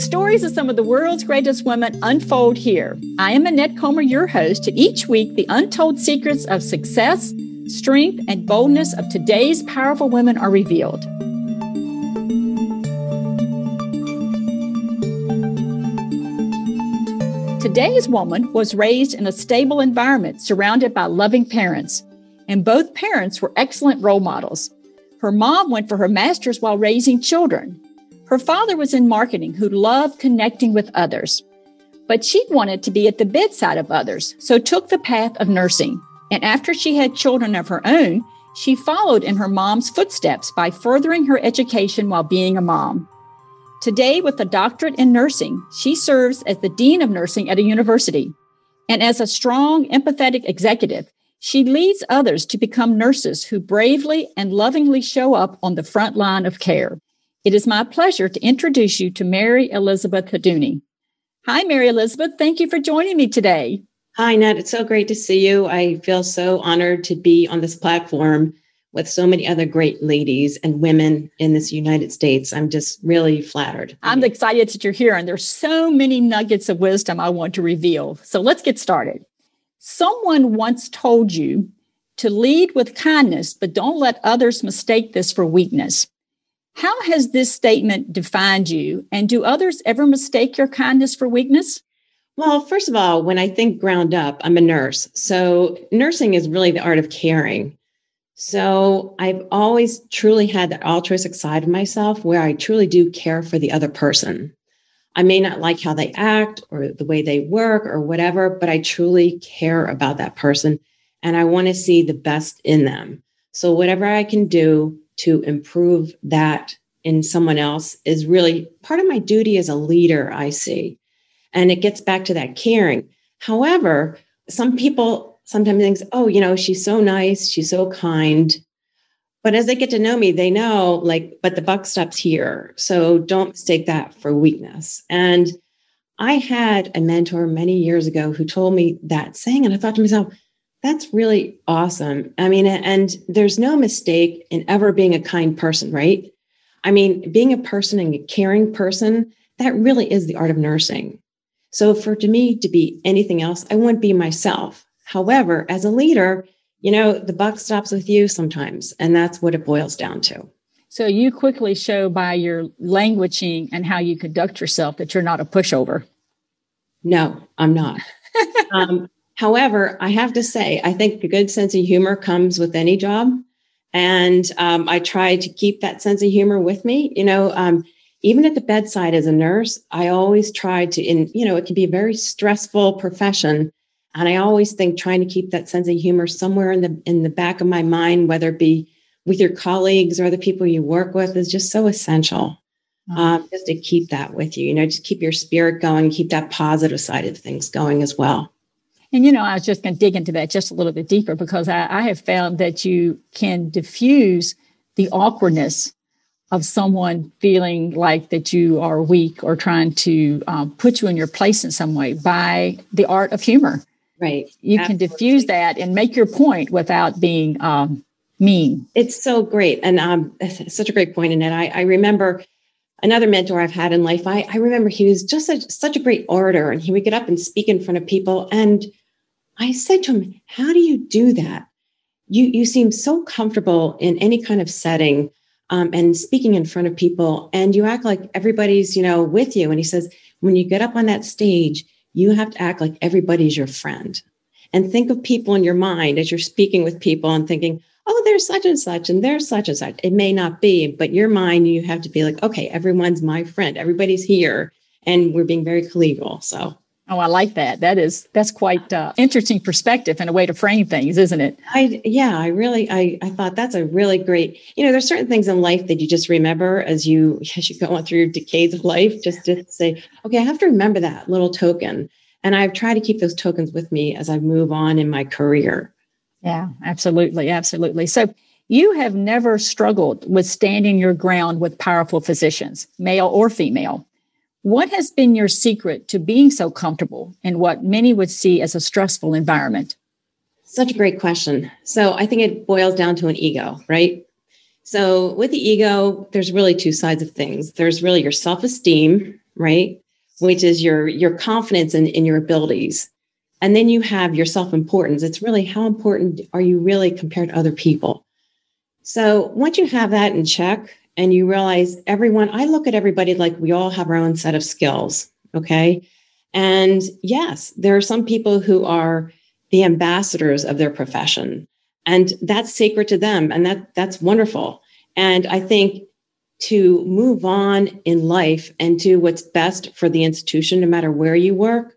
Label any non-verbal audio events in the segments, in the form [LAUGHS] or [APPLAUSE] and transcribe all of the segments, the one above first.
The stories of some of the world's greatest women unfold here. I am Annette Comer, your host, and each week the untold secrets of success, strength, and boldness of today's powerful women are revealed. Today's woman was raised in a stable environment surrounded by loving parents, and both parents were excellent role models. Her mom went for her master's while raising children. Her father was in marketing who loved connecting with others, but she wanted to be at the bedside of others, so took the path of nursing. And after she had children of her own, she followed in her mom's footsteps by furthering her education while being a mom. Today, with a doctorate in nursing, she serves as the Dean of Nursing at a university. And as a strong, empathetic executive, she leads others to become nurses who bravely and lovingly show up on the front line of care. It is my pleasure to introduce you to Mary Elizabeth Haduni. Hi, Mary Elizabeth. Thank you for joining me today. Hi, Ned. It's so great to see you. I feel so honored to be on this platform with so many other great ladies and women in this United States. I'm just really flattered. I'm excited that you're here, and there's so many nuggets of wisdom I want to reveal. So let's get started. Someone once told you to lead with kindness, but don't let others mistake this for weakness. How has this statement defined you? And do others ever mistake your kindness for weakness? Well, first of all, when I think ground up, I'm a nurse. So nursing is really the art of caring. So I've always truly had that altruistic side of myself where I truly do care for the other person. I may not like how they act or the way they work or whatever, but I truly care about that person and I want to see the best in them. So whatever I can do to improve that in someone else is really part of my duty as a leader, I see. And it gets back to that caring. However, some people sometimes think, oh, you know, she's so nice, she's so kind. But as they get to know me, they know, like, but the buck stops here. So don't mistake that for weakness. And I had a mentor many years ago who told me that saying, and I thought to myself, that's really awesome. I mean, and there's no mistake in ever being a kind person, right? I mean, being a person and a caring person, that really is the art of nursing. So for to me to be anything else, I wouldn't be myself. However, as a leader, you know, the buck stops with you sometimes, and that's what it boils down to. So you quickly show by your languaging and how you conduct yourself that you're not a pushover. No, I'm not. [LAUGHS] um, however, I have to say, I think a good sense of humor comes with any job. And um, I try to keep that sense of humor with me. You know, um, even at the bedside as a nurse, I always try to, in, you know, it can be a very stressful profession. And I always think trying to keep that sense of humor somewhere in the in the back of my mind, whether it be with your colleagues or the people you work with, is just so essential. Um, just to keep that with you, you know, just keep your spirit going, keep that positive side of things going as well. And you know, I was just going to dig into that just a little bit deeper because I, I have found that you can diffuse the awkwardness of someone feeling like that you are weak or trying to um, put you in your place in some way by the art of humor. Right. You Absolutely. can diffuse that and make your point without being um, mean. It's so great. And um, such a great point in it. I, I remember another mentor I've had in life. I, I remember he was just a, such a great orator and he would get up and speak in front of people. And I said to him, How do you do that? You, you seem so comfortable in any kind of setting um, and speaking in front of people, and you act like everybody's, you know, with you. And he says, when you get up on that stage, you have to act like everybody's your friend and think of people in your mind as you're speaking with people and thinking, oh, there's such and such and there's such and such. It may not be, but your mind, you have to be like, okay, everyone's my friend. Everybody's here. And we're being very collegial. So Oh, I like that. That is that's quite uh, interesting perspective and a way to frame things, isn't it? I yeah, I really I I thought that's a really great. You know, there's certain things in life that you just remember as you [LAUGHS] as you go on through your decades of life. Just to say, okay, I have to remember that little token, and I've tried to keep those tokens with me as I move on in my career. Yeah, absolutely, absolutely. So you have never struggled with standing your ground with powerful physicians, male or female. What has been your secret to being so comfortable in what many would see as a stressful environment? Such a great question. So I think it boils down to an ego, right? So with the ego, there's really two sides of things. There's really your self esteem, right? Which is your your confidence in, in your abilities. And then you have your self-importance. It's really how important are you really compared to other people? So once you have that in check and you realize everyone, I look at everybody like we all have our own set of skills. Okay. And yes, there are some people who are the ambassadors of their profession and that's sacred to them. And that that's wonderful. And I think to move on in life and do what's best for the institution, no matter where you work,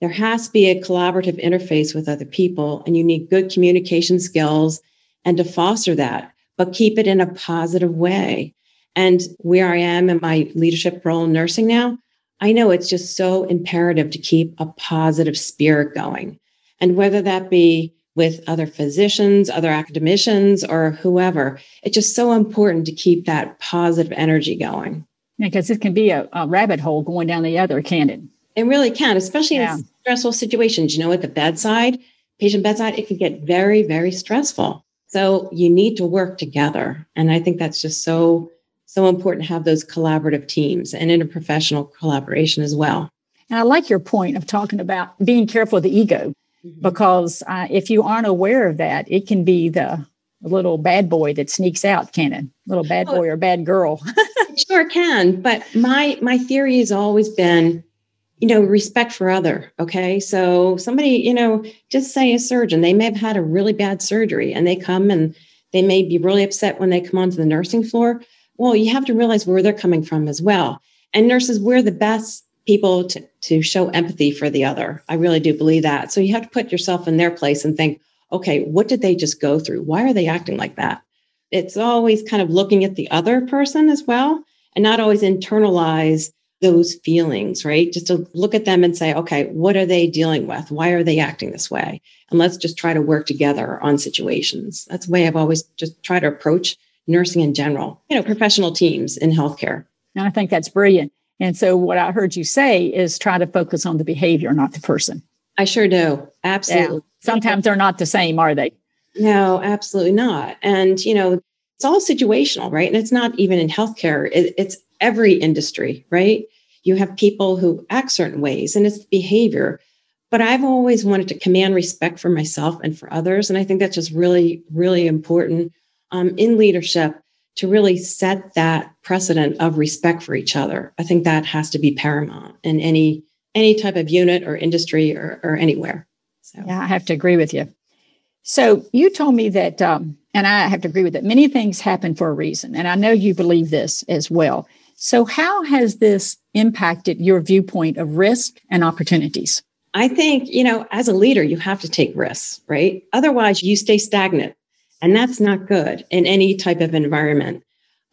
there has to be a collaborative interface with other people and you need good communication skills and to foster that, but keep it in a positive way. And where I am in my leadership role in nursing now, I know it's just so imperative to keep a positive spirit going. And whether that be with other physicians, other academicians, or whoever, it's just so important to keep that positive energy going. Yeah, because it can be a, a, rabbit hole going down the other, can it? It really can, especially yeah. in stressful situations. You know, at the bedside, patient bedside, it can get very, very stressful. So you need to work together. And I think that's just so so important to have those collaborative teams and interprofessional collaboration as well. And I like your point of talking about being careful of the ego, mm-hmm. because uh, if you aren't aware of that, it can be the little bad boy that sneaks out, can it? Little bad oh, boy or bad girl. [LAUGHS] sure can. But my my theory has always been, you know, respect for other. Okay, so somebody, you know, just say a surgeon, they may have had a really bad surgery, and they come and they may be really upset when they come onto the nursing floor well, you have to realize where they're coming from as well. And nurses, we're the best people to, to show empathy for the other. I really do believe that. So you have to put yourself in their place and think, okay, what did they just go through? Why are they acting like that? It's always kind of looking at the other person as well and not always internalize those feelings, right? Just to look at them and say, okay, what are they dealing with? Why are they acting this way? And let's just try to work together on situations. That's the way I've always just tried to approach nursing in general, you know, professional teams in healthcare. And I think that's brilliant. And so, what I heard you say is try to focus on the behavior, not the person. I sure do. Absolutely. Yeah. Sometimes they're not the same, are they? No, absolutely not. And, you know, it's all situational, right? And it's not even in healthcare, it, it's every industry, right? You have people who act certain ways and it's behavior. But I've always wanted to command respect for myself and for others. And I think that's just really, really important um, in leadership to really set that precedent of respect for each other. I think that has to be paramount in any any type of unit or industry or, or anywhere. So. Yeah, I have to agree with you. So you told me that, um, and I have to agree with it. Many things happen for a reason, and I know you believe this as well. So how has this impacted your viewpoint of risk and opportunities? I think you know, as a leader, you have to take risks, right? Otherwise, you stay stagnant and that's not good in any type of environment.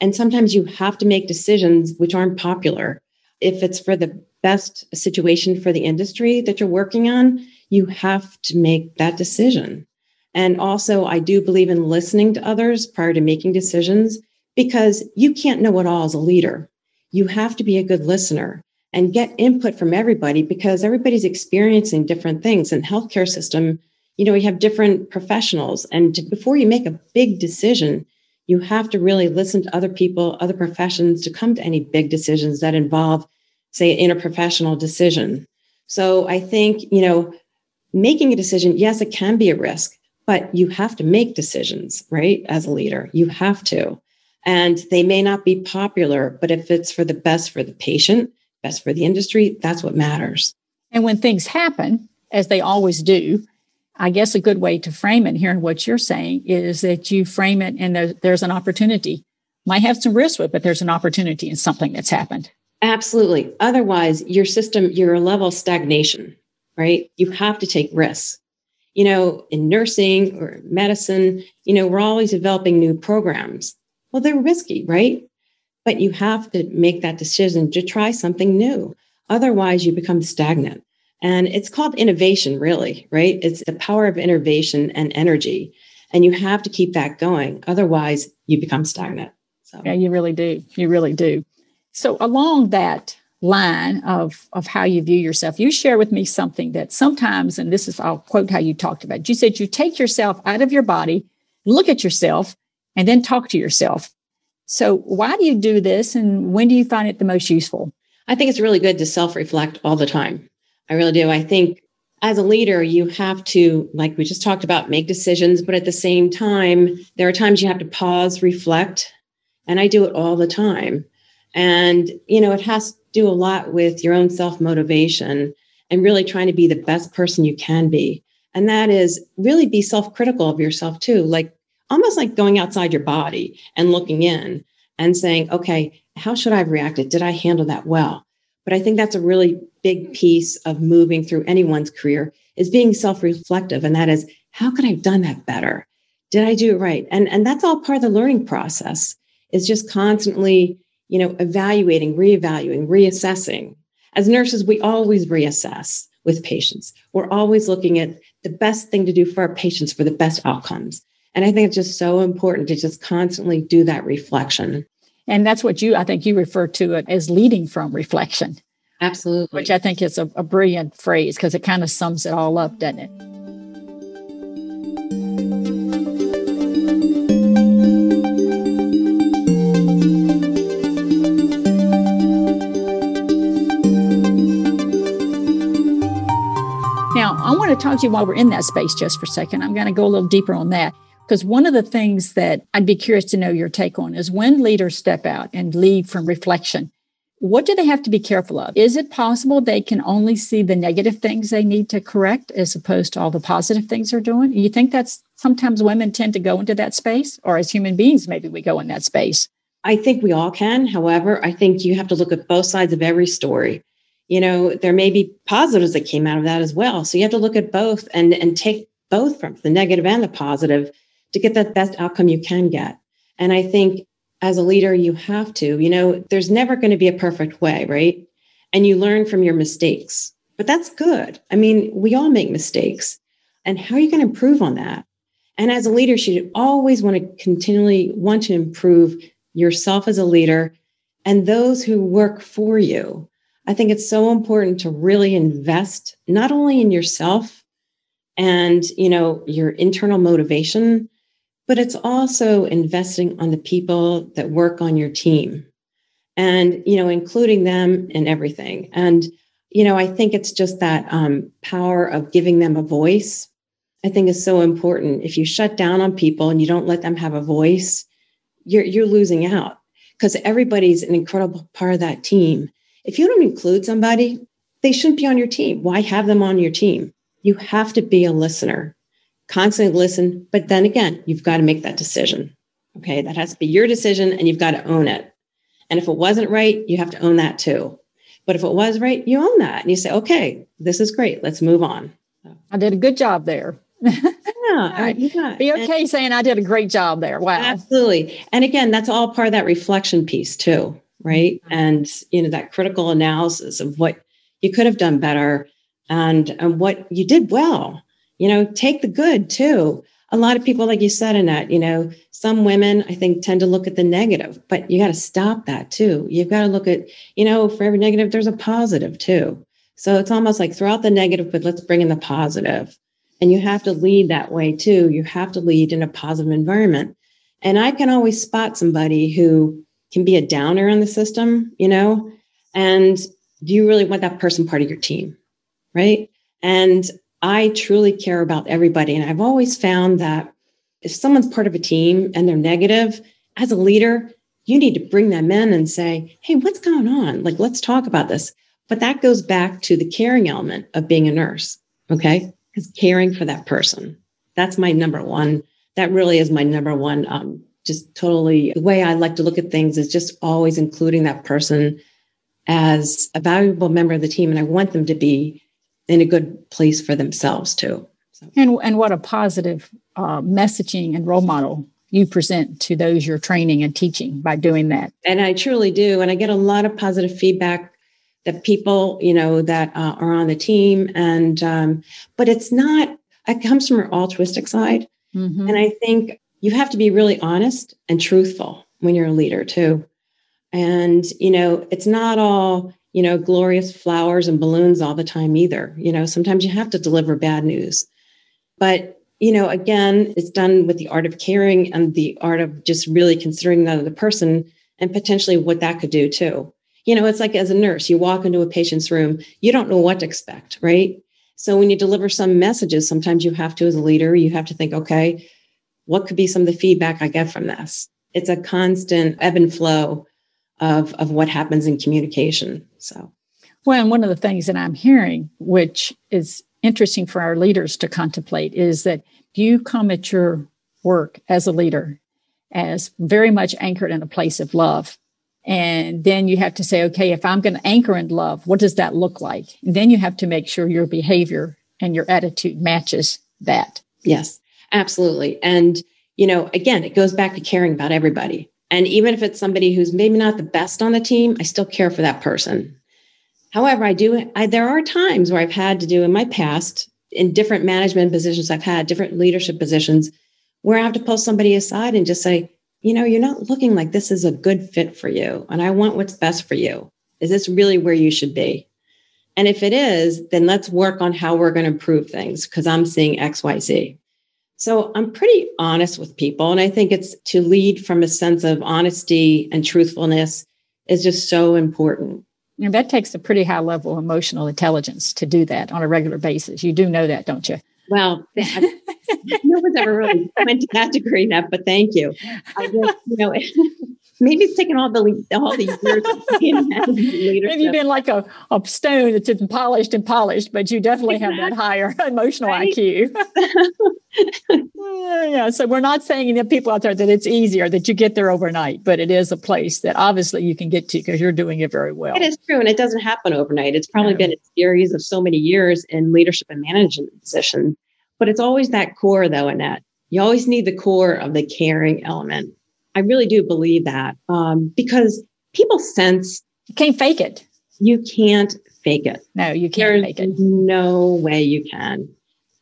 And sometimes you have to make decisions which aren't popular. If it's for the best situation for the industry that you're working on, you have to make that decision. And also, I do believe in listening to others prior to making decisions because you can't know it all as a leader. You have to be a good listener and get input from everybody because everybody's experiencing different things. And healthcare system you know, we have different professionals. And to, before you make a big decision, you have to really listen to other people, other professions to come to any big decisions that involve, say, an interprofessional decision. So I think, you know, making a decision, yes, it can be a risk, but you have to make decisions, right? As a leader, you have to. And they may not be popular, but if it's for the best for the patient, best for the industry, that's what matters. And when things happen, as they always do, I guess a good way to frame it, hearing what you're saying, is that you frame it and there, there's an opportunity. Might have some risk with, it, but there's an opportunity in something that's happened. Absolutely. Otherwise, your system, your level of stagnation, right? You have to take risks. You know, in nursing or medicine, you know, we're always developing new programs. Well, they're risky, right? But you have to make that decision to try something new. Otherwise, you become stagnant. And it's called innovation, really, right? It's the power of innovation and energy. And you have to keep that going. Otherwise, you become stagnant. So. Yeah, you really do. You really do. So, along that line of, of how you view yourself, you share with me something that sometimes, and this is, I'll quote how you talked about. It. You said you take yourself out of your body, look at yourself, and then talk to yourself. So, why do you do this? And when do you find it the most useful? I think it's really good to self reflect all the time. I really do. I think as a leader, you have to, like we just talked about, make decisions, but at the same time, there are times you have to pause, reflect. And I do it all the time. And, you know, it has to do a lot with your own self motivation and really trying to be the best person you can be. And that is really be self critical of yourself too, like almost like going outside your body and looking in and saying, okay, how should I have reacted? Did I handle that well? But I think that's a really big piece of moving through anyone's career is being self-reflective. And that is, how could I have done that better? Did I do it right? And, and that's all part of the learning process is just constantly, you know, evaluating, reevaluating, reassessing. As nurses, we always reassess with patients. We're always looking at the best thing to do for our patients for the best outcomes. And I think it's just so important to just constantly do that reflection. And that's what you, I think you refer to it as leading from reflection. Absolutely. Which I think is a, a brilliant phrase because it kind of sums it all up, doesn't it? Now, I want to talk to you while we're in that space just for a second. I'm going to go a little deeper on that. Because one of the things that I'd be curious to know your take on is when leaders step out and lead from reflection, what do they have to be careful of? Is it possible they can only see the negative things they need to correct as opposed to all the positive things they're doing? You think that's sometimes women tend to go into that space, or as human beings, maybe we go in that space? I think we all can. However, I think you have to look at both sides of every story. You know, there may be positives that came out of that as well. So you have to look at both and, and take both from the negative and the positive to get the best outcome you can get. And I think as a leader, you have to, you know, there's never going to be a perfect way, right? And you learn from your mistakes, but that's good. I mean, we all make mistakes. And how are you going to improve on that? And as a leader, you always want to continually want to improve yourself as a leader and those who work for you. I think it's so important to really invest not only in yourself and, you know, your internal motivation, but it's also investing on the people that work on your team and you know including them in everything. And you know i think it's just that um, power of giving them a voice i think is so important. If you shut down on people and you don't let them have a voice you're you're losing out because everybody's an incredible part of that team. If you don't include somebody they shouldn't be on your team. Why have them on your team? You have to be a listener constantly listen. But then again, you've got to make that decision. Okay. That has to be your decision and you've got to own it. And if it wasn't right, you have to own that too. But if it was right, you own that and you say, okay, this is great. Let's move on. I did a good job there. yeah, [LAUGHS] yeah. Be okay and, saying I did a great job there. Wow. Absolutely. And again, that's all part of that reflection piece too, right? Mm-hmm. And you know, that critical analysis of what you could have done better and, and what you did well you know, take the good too. A lot of people, like you said, Annette, you know, some women I think tend to look at the negative, but you got to stop that too. You've got to look at, you know, for every negative, there's a positive too. So it's almost like throw out the negative, but let's bring in the positive. And you have to lead that way too. You have to lead in a positive environment. And I can always spot somebody who can be a downer in the system, you know, and do you really want that person part of your team? Right. And I truly care about everybody. And I've always found that if someone's part of a team and they're negative, as a leader, you need to bring them in and say, hey, what's going on? Like, let's talk about this. But that goes back to the caring element of being a nurse. Okay. Because caring for that person, that's my number one. That really is my number one. Um, just totally the way I like to look at things is just always including that person as a valuable member of the team. And I want them to be in a good place for themselves too. So. And and what a positive uh, messaging and role model you present to those you're training and teaching by doing that. And I truly do, and I get a lot of positive feedback that people you know that uh, are on the team, and um, but it's not. It comes from an altruistic side, mm-hmm. and I think you have to be really honest and truthful when you're a leader too. And you know, it's not all you know, glorious flowers and balloons all the time either. You know, sometimes you have to deliver bad news. But, you know, again, it's done with the art of caring and the art of just really considering the other person and potentially what that could do too. You know, it's like as a nurse, you walk into a patient's room, you don't know what to expect, right? So when you deliver some messages, sometimes you have to, as a leader, you have to think, okay, what could be some of the feedback I get from this? It's a constant ebb and flow of, of what happens in communication. So, well, and one of the things that I'm hearing, which is interesting for our leaders to contemplate, is that you come at your work as a leader as very much anchored in a place of love. And then you have to say, okay, if I'm going to anchor in love, what does that look like? And then you have to make sure your behavior and your attitude matches that. Yes, absolutely. And, you know, again, it goes back to caring about everybody. And even if it's somebody who's maybe not the best on the team, I still care for that person. However, I do, I, there are times where I've had to do in my past, in different management positions I've had, different leadership positions, where I have to pull somebody aside and just say, you know, you're not looking like this is a good fit for you. And I want what's best for you. Is this really where you should be? And if it is, then let's work on how we're going to improve things because I'm seeing XYZ. So I'm pretty honest with people. And I think it's to lead from a sense of honesty and truthfulness is just so important. And that takes a pretty high level of emotional intelligence to do that on a regular basis. You do know that, don't you? Well, [LAUGHS] no one's ever really went to that degree enough, but thank you. I just, you know, [LAUGHS] maybe it's taken all the all the years. [LAUGHS] Maybe you've been like a, a stone that's been polished and polished, but you definitely exactly. have that higher [LAUGHS] emotional right? IQ. [LAUGHS] yeah, so we're not saying to people out there that it's easier that you get there overnight, but it is a place that obviously you can get to because you're doing it very well. It is true, and it doesn't happen overnight. It's probably no. been a series of so many years in leadership and management positions but it's always that core, though, Annette. You always need the core of the caring element. I really do believe that um, because people sense. You can't fake it. You can't fake it. No, you can't There's fake it. No way you can.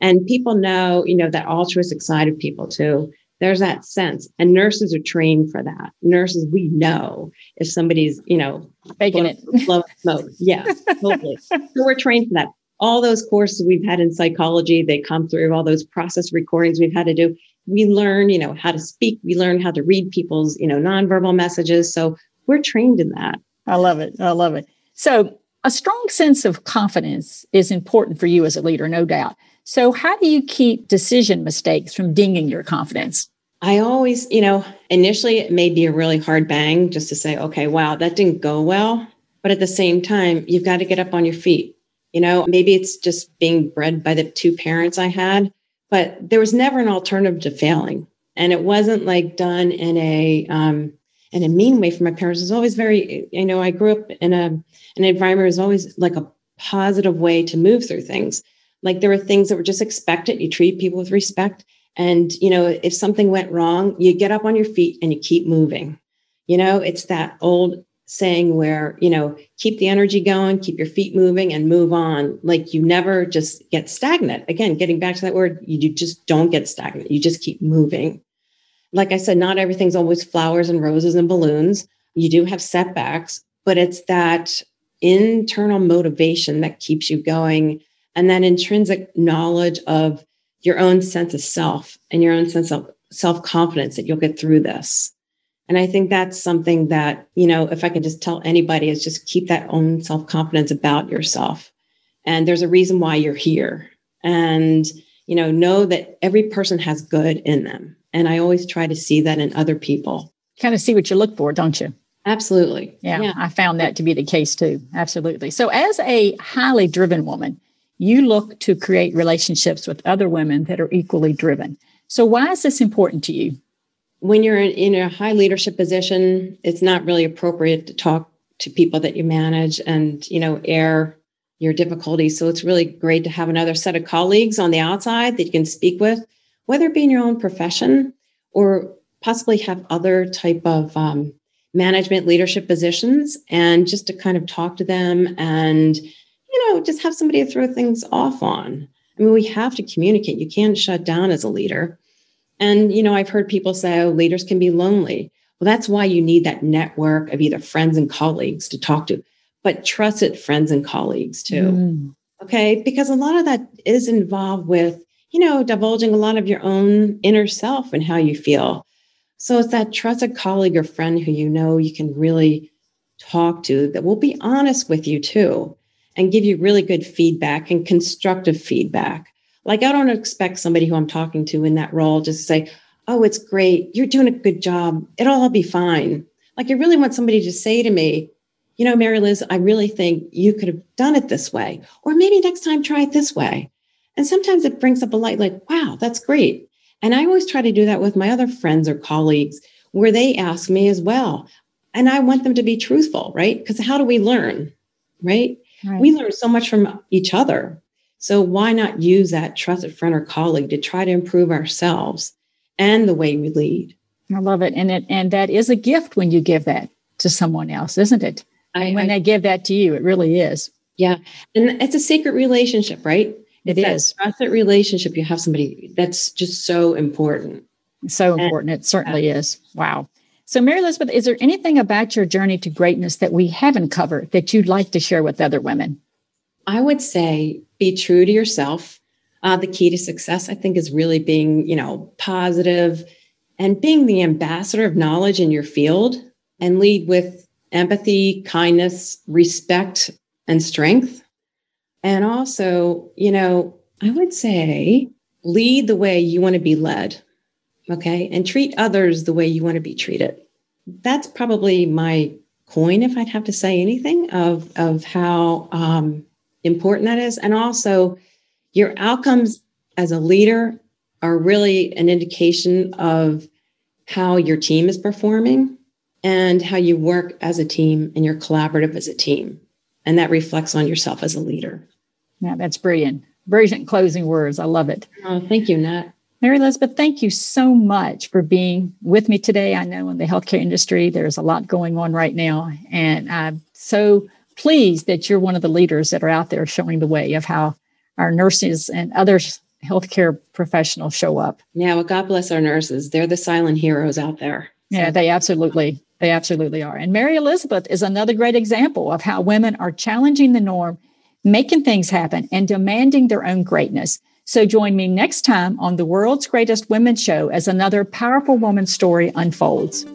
And people know, you know, that altruistic side of people too. There's that sense. And nurses are trained for that. Nurses, we know if somebody's, you know, faking it. [LAUGHS] Blow smoke. Yeah, totally. [LAUGHS] so we're trained for that all those courses we've had in psychology, they come through all those process recordings we've had to do. We learn, you know, how to speak. We learn how to read people's, you know, nonverbal messages. So we're trained in that. I love it. I love it. So a strong sense of confidence is important for you as a leader, no doubt. So how do you keep decision mistakes from dinging your confidence? I always, you know, initially it may be a really hard bang just to say, okay, wow, that didn't go well. But at the same time, you've got to get up on your feet you know, maybe it's just being bred by the two parents I had, but there was never an alternative to failing. And it wasn't like done in a um, in a mean way for my parents. It was always very, you know, I grew up in a an environment was always like a positive way to move through things. Like there were things that were just expected. You treat people with respect. And, you know, if something went wrong, you get up on your feet and you keep moving. You know, it's that old saying where, you know, keep the energy going, keep your feet moving and move on. Like you never just get stagnant. Again, getting back to that word, you just don't get stagnant. You just keep moving. Like I said, not everything's always flowers and roses and balloons. You do have setbacks, but it's that internal motivation that keeps you going and that intrinsic knowledge of your own sense of self and your own sense of self confidence that you'll get through this. And I think that's something that, you know, if I can just tell anybody is just keep that own self confidence about yourself. And there's a reason why you're here. And, you know, know that every person has good in them. And I always try to see that in other people. Kind of see what you look for, don't you? Absolutely. Yeah, yeah, I found that to be the case too. Absolutely. So, as a highly driven woman, you look to create relationships with other women that are equally driven. So, why is this important to you? When you're in a high leadership position, it's not really appropriate to talk to people that you manage and, you know, air your difficulties. So it's really great to have another set of colleagues on the outside that you can speak with, whether it be in your own profession or possibly have other type of um, management leadership positions and just to kind of talk to them and, you know, just have somebody to throw things off on. I mean, we have to communicate. You can't shut down as a leader. And, you know, I've heard people say, oh, leaders can be lonely. Well, that's why you need that network of either friends and colleagues to talk to, but trusted friends and colleagues too. Mm. Okay. Because a lot of that is involved with, you know, divulging a lot of your own inner self and how you feel. So it's that trusted colleague or friend who you know you can really talk to that will be honest with you too and give you really good feedback and constructive feedback. Like, I don't expect somebody who I'm talking to in that role just to say, Oh, it's great. You're doing a good job. It'll all be fine. Like, I really want somebody to say to me, You know, Mary Liz, I really think you could have done it this way. Or maybe next time try it this way. And sometimes it brings up a light like, Wow, that's great. And I always try to do that with my other friends or colleagues where they ask me as well. And I want them to be truthful, right? Because how do we learn, right? right? We learn so much from each other. So why not use that trusted friend or colleague to try to improve ourselves and the way we lead? I love it. And it and that is a gift when you give that to someone else, isn't it? I, when I, they give that to you, it really is. Yeah. And it's a sacred relationship, right? It it's is. trusted relationship. You have somebody that's just so important. So important. And, it certainly yeah. is. Wow. So, Mary Elizabeth, is there anything about your journey to greatness that we haven't covered that you'd like to share with other women? I would say be true to yourself. Uh, the key to success, I think, is really being, you know, positive and being the ambassador of knowledge in your field and lead with empathy, kindness, respect, and strength. And also, you know, I would say lead the way you want to be led. Okay. And treat others the way you want to be treated. That's probably my coin, if I'd have to say anything, of, of how um, important that is. And also, your outcomes as a leader are really an indication of how your team is performing and how you work as a team and you're collaborative as a team. And that reflects on yourself as a leader. Yeah, that's brilliant. Brilliant closing words. I love it. Oh, thank you, Nat. Mary Elizabeth, thank you so much for being with me today. I know in the healthcare industry, there's a lot going on right now. And I'm so pleased that you're one of the leaders that are out there showing the way of how our nurses and other healthcare professionals show up. Yeah, well, God bless our nurses. They're the silent heroes out there. So. Yeah, they absolutely, they absolutely are. And Mary Elizabeth is another great example of how women are challenging the norm, making things happen, and demanding their own greatness. So join me next time on the World's Greatest Women Show as another powerful woman story unfolds.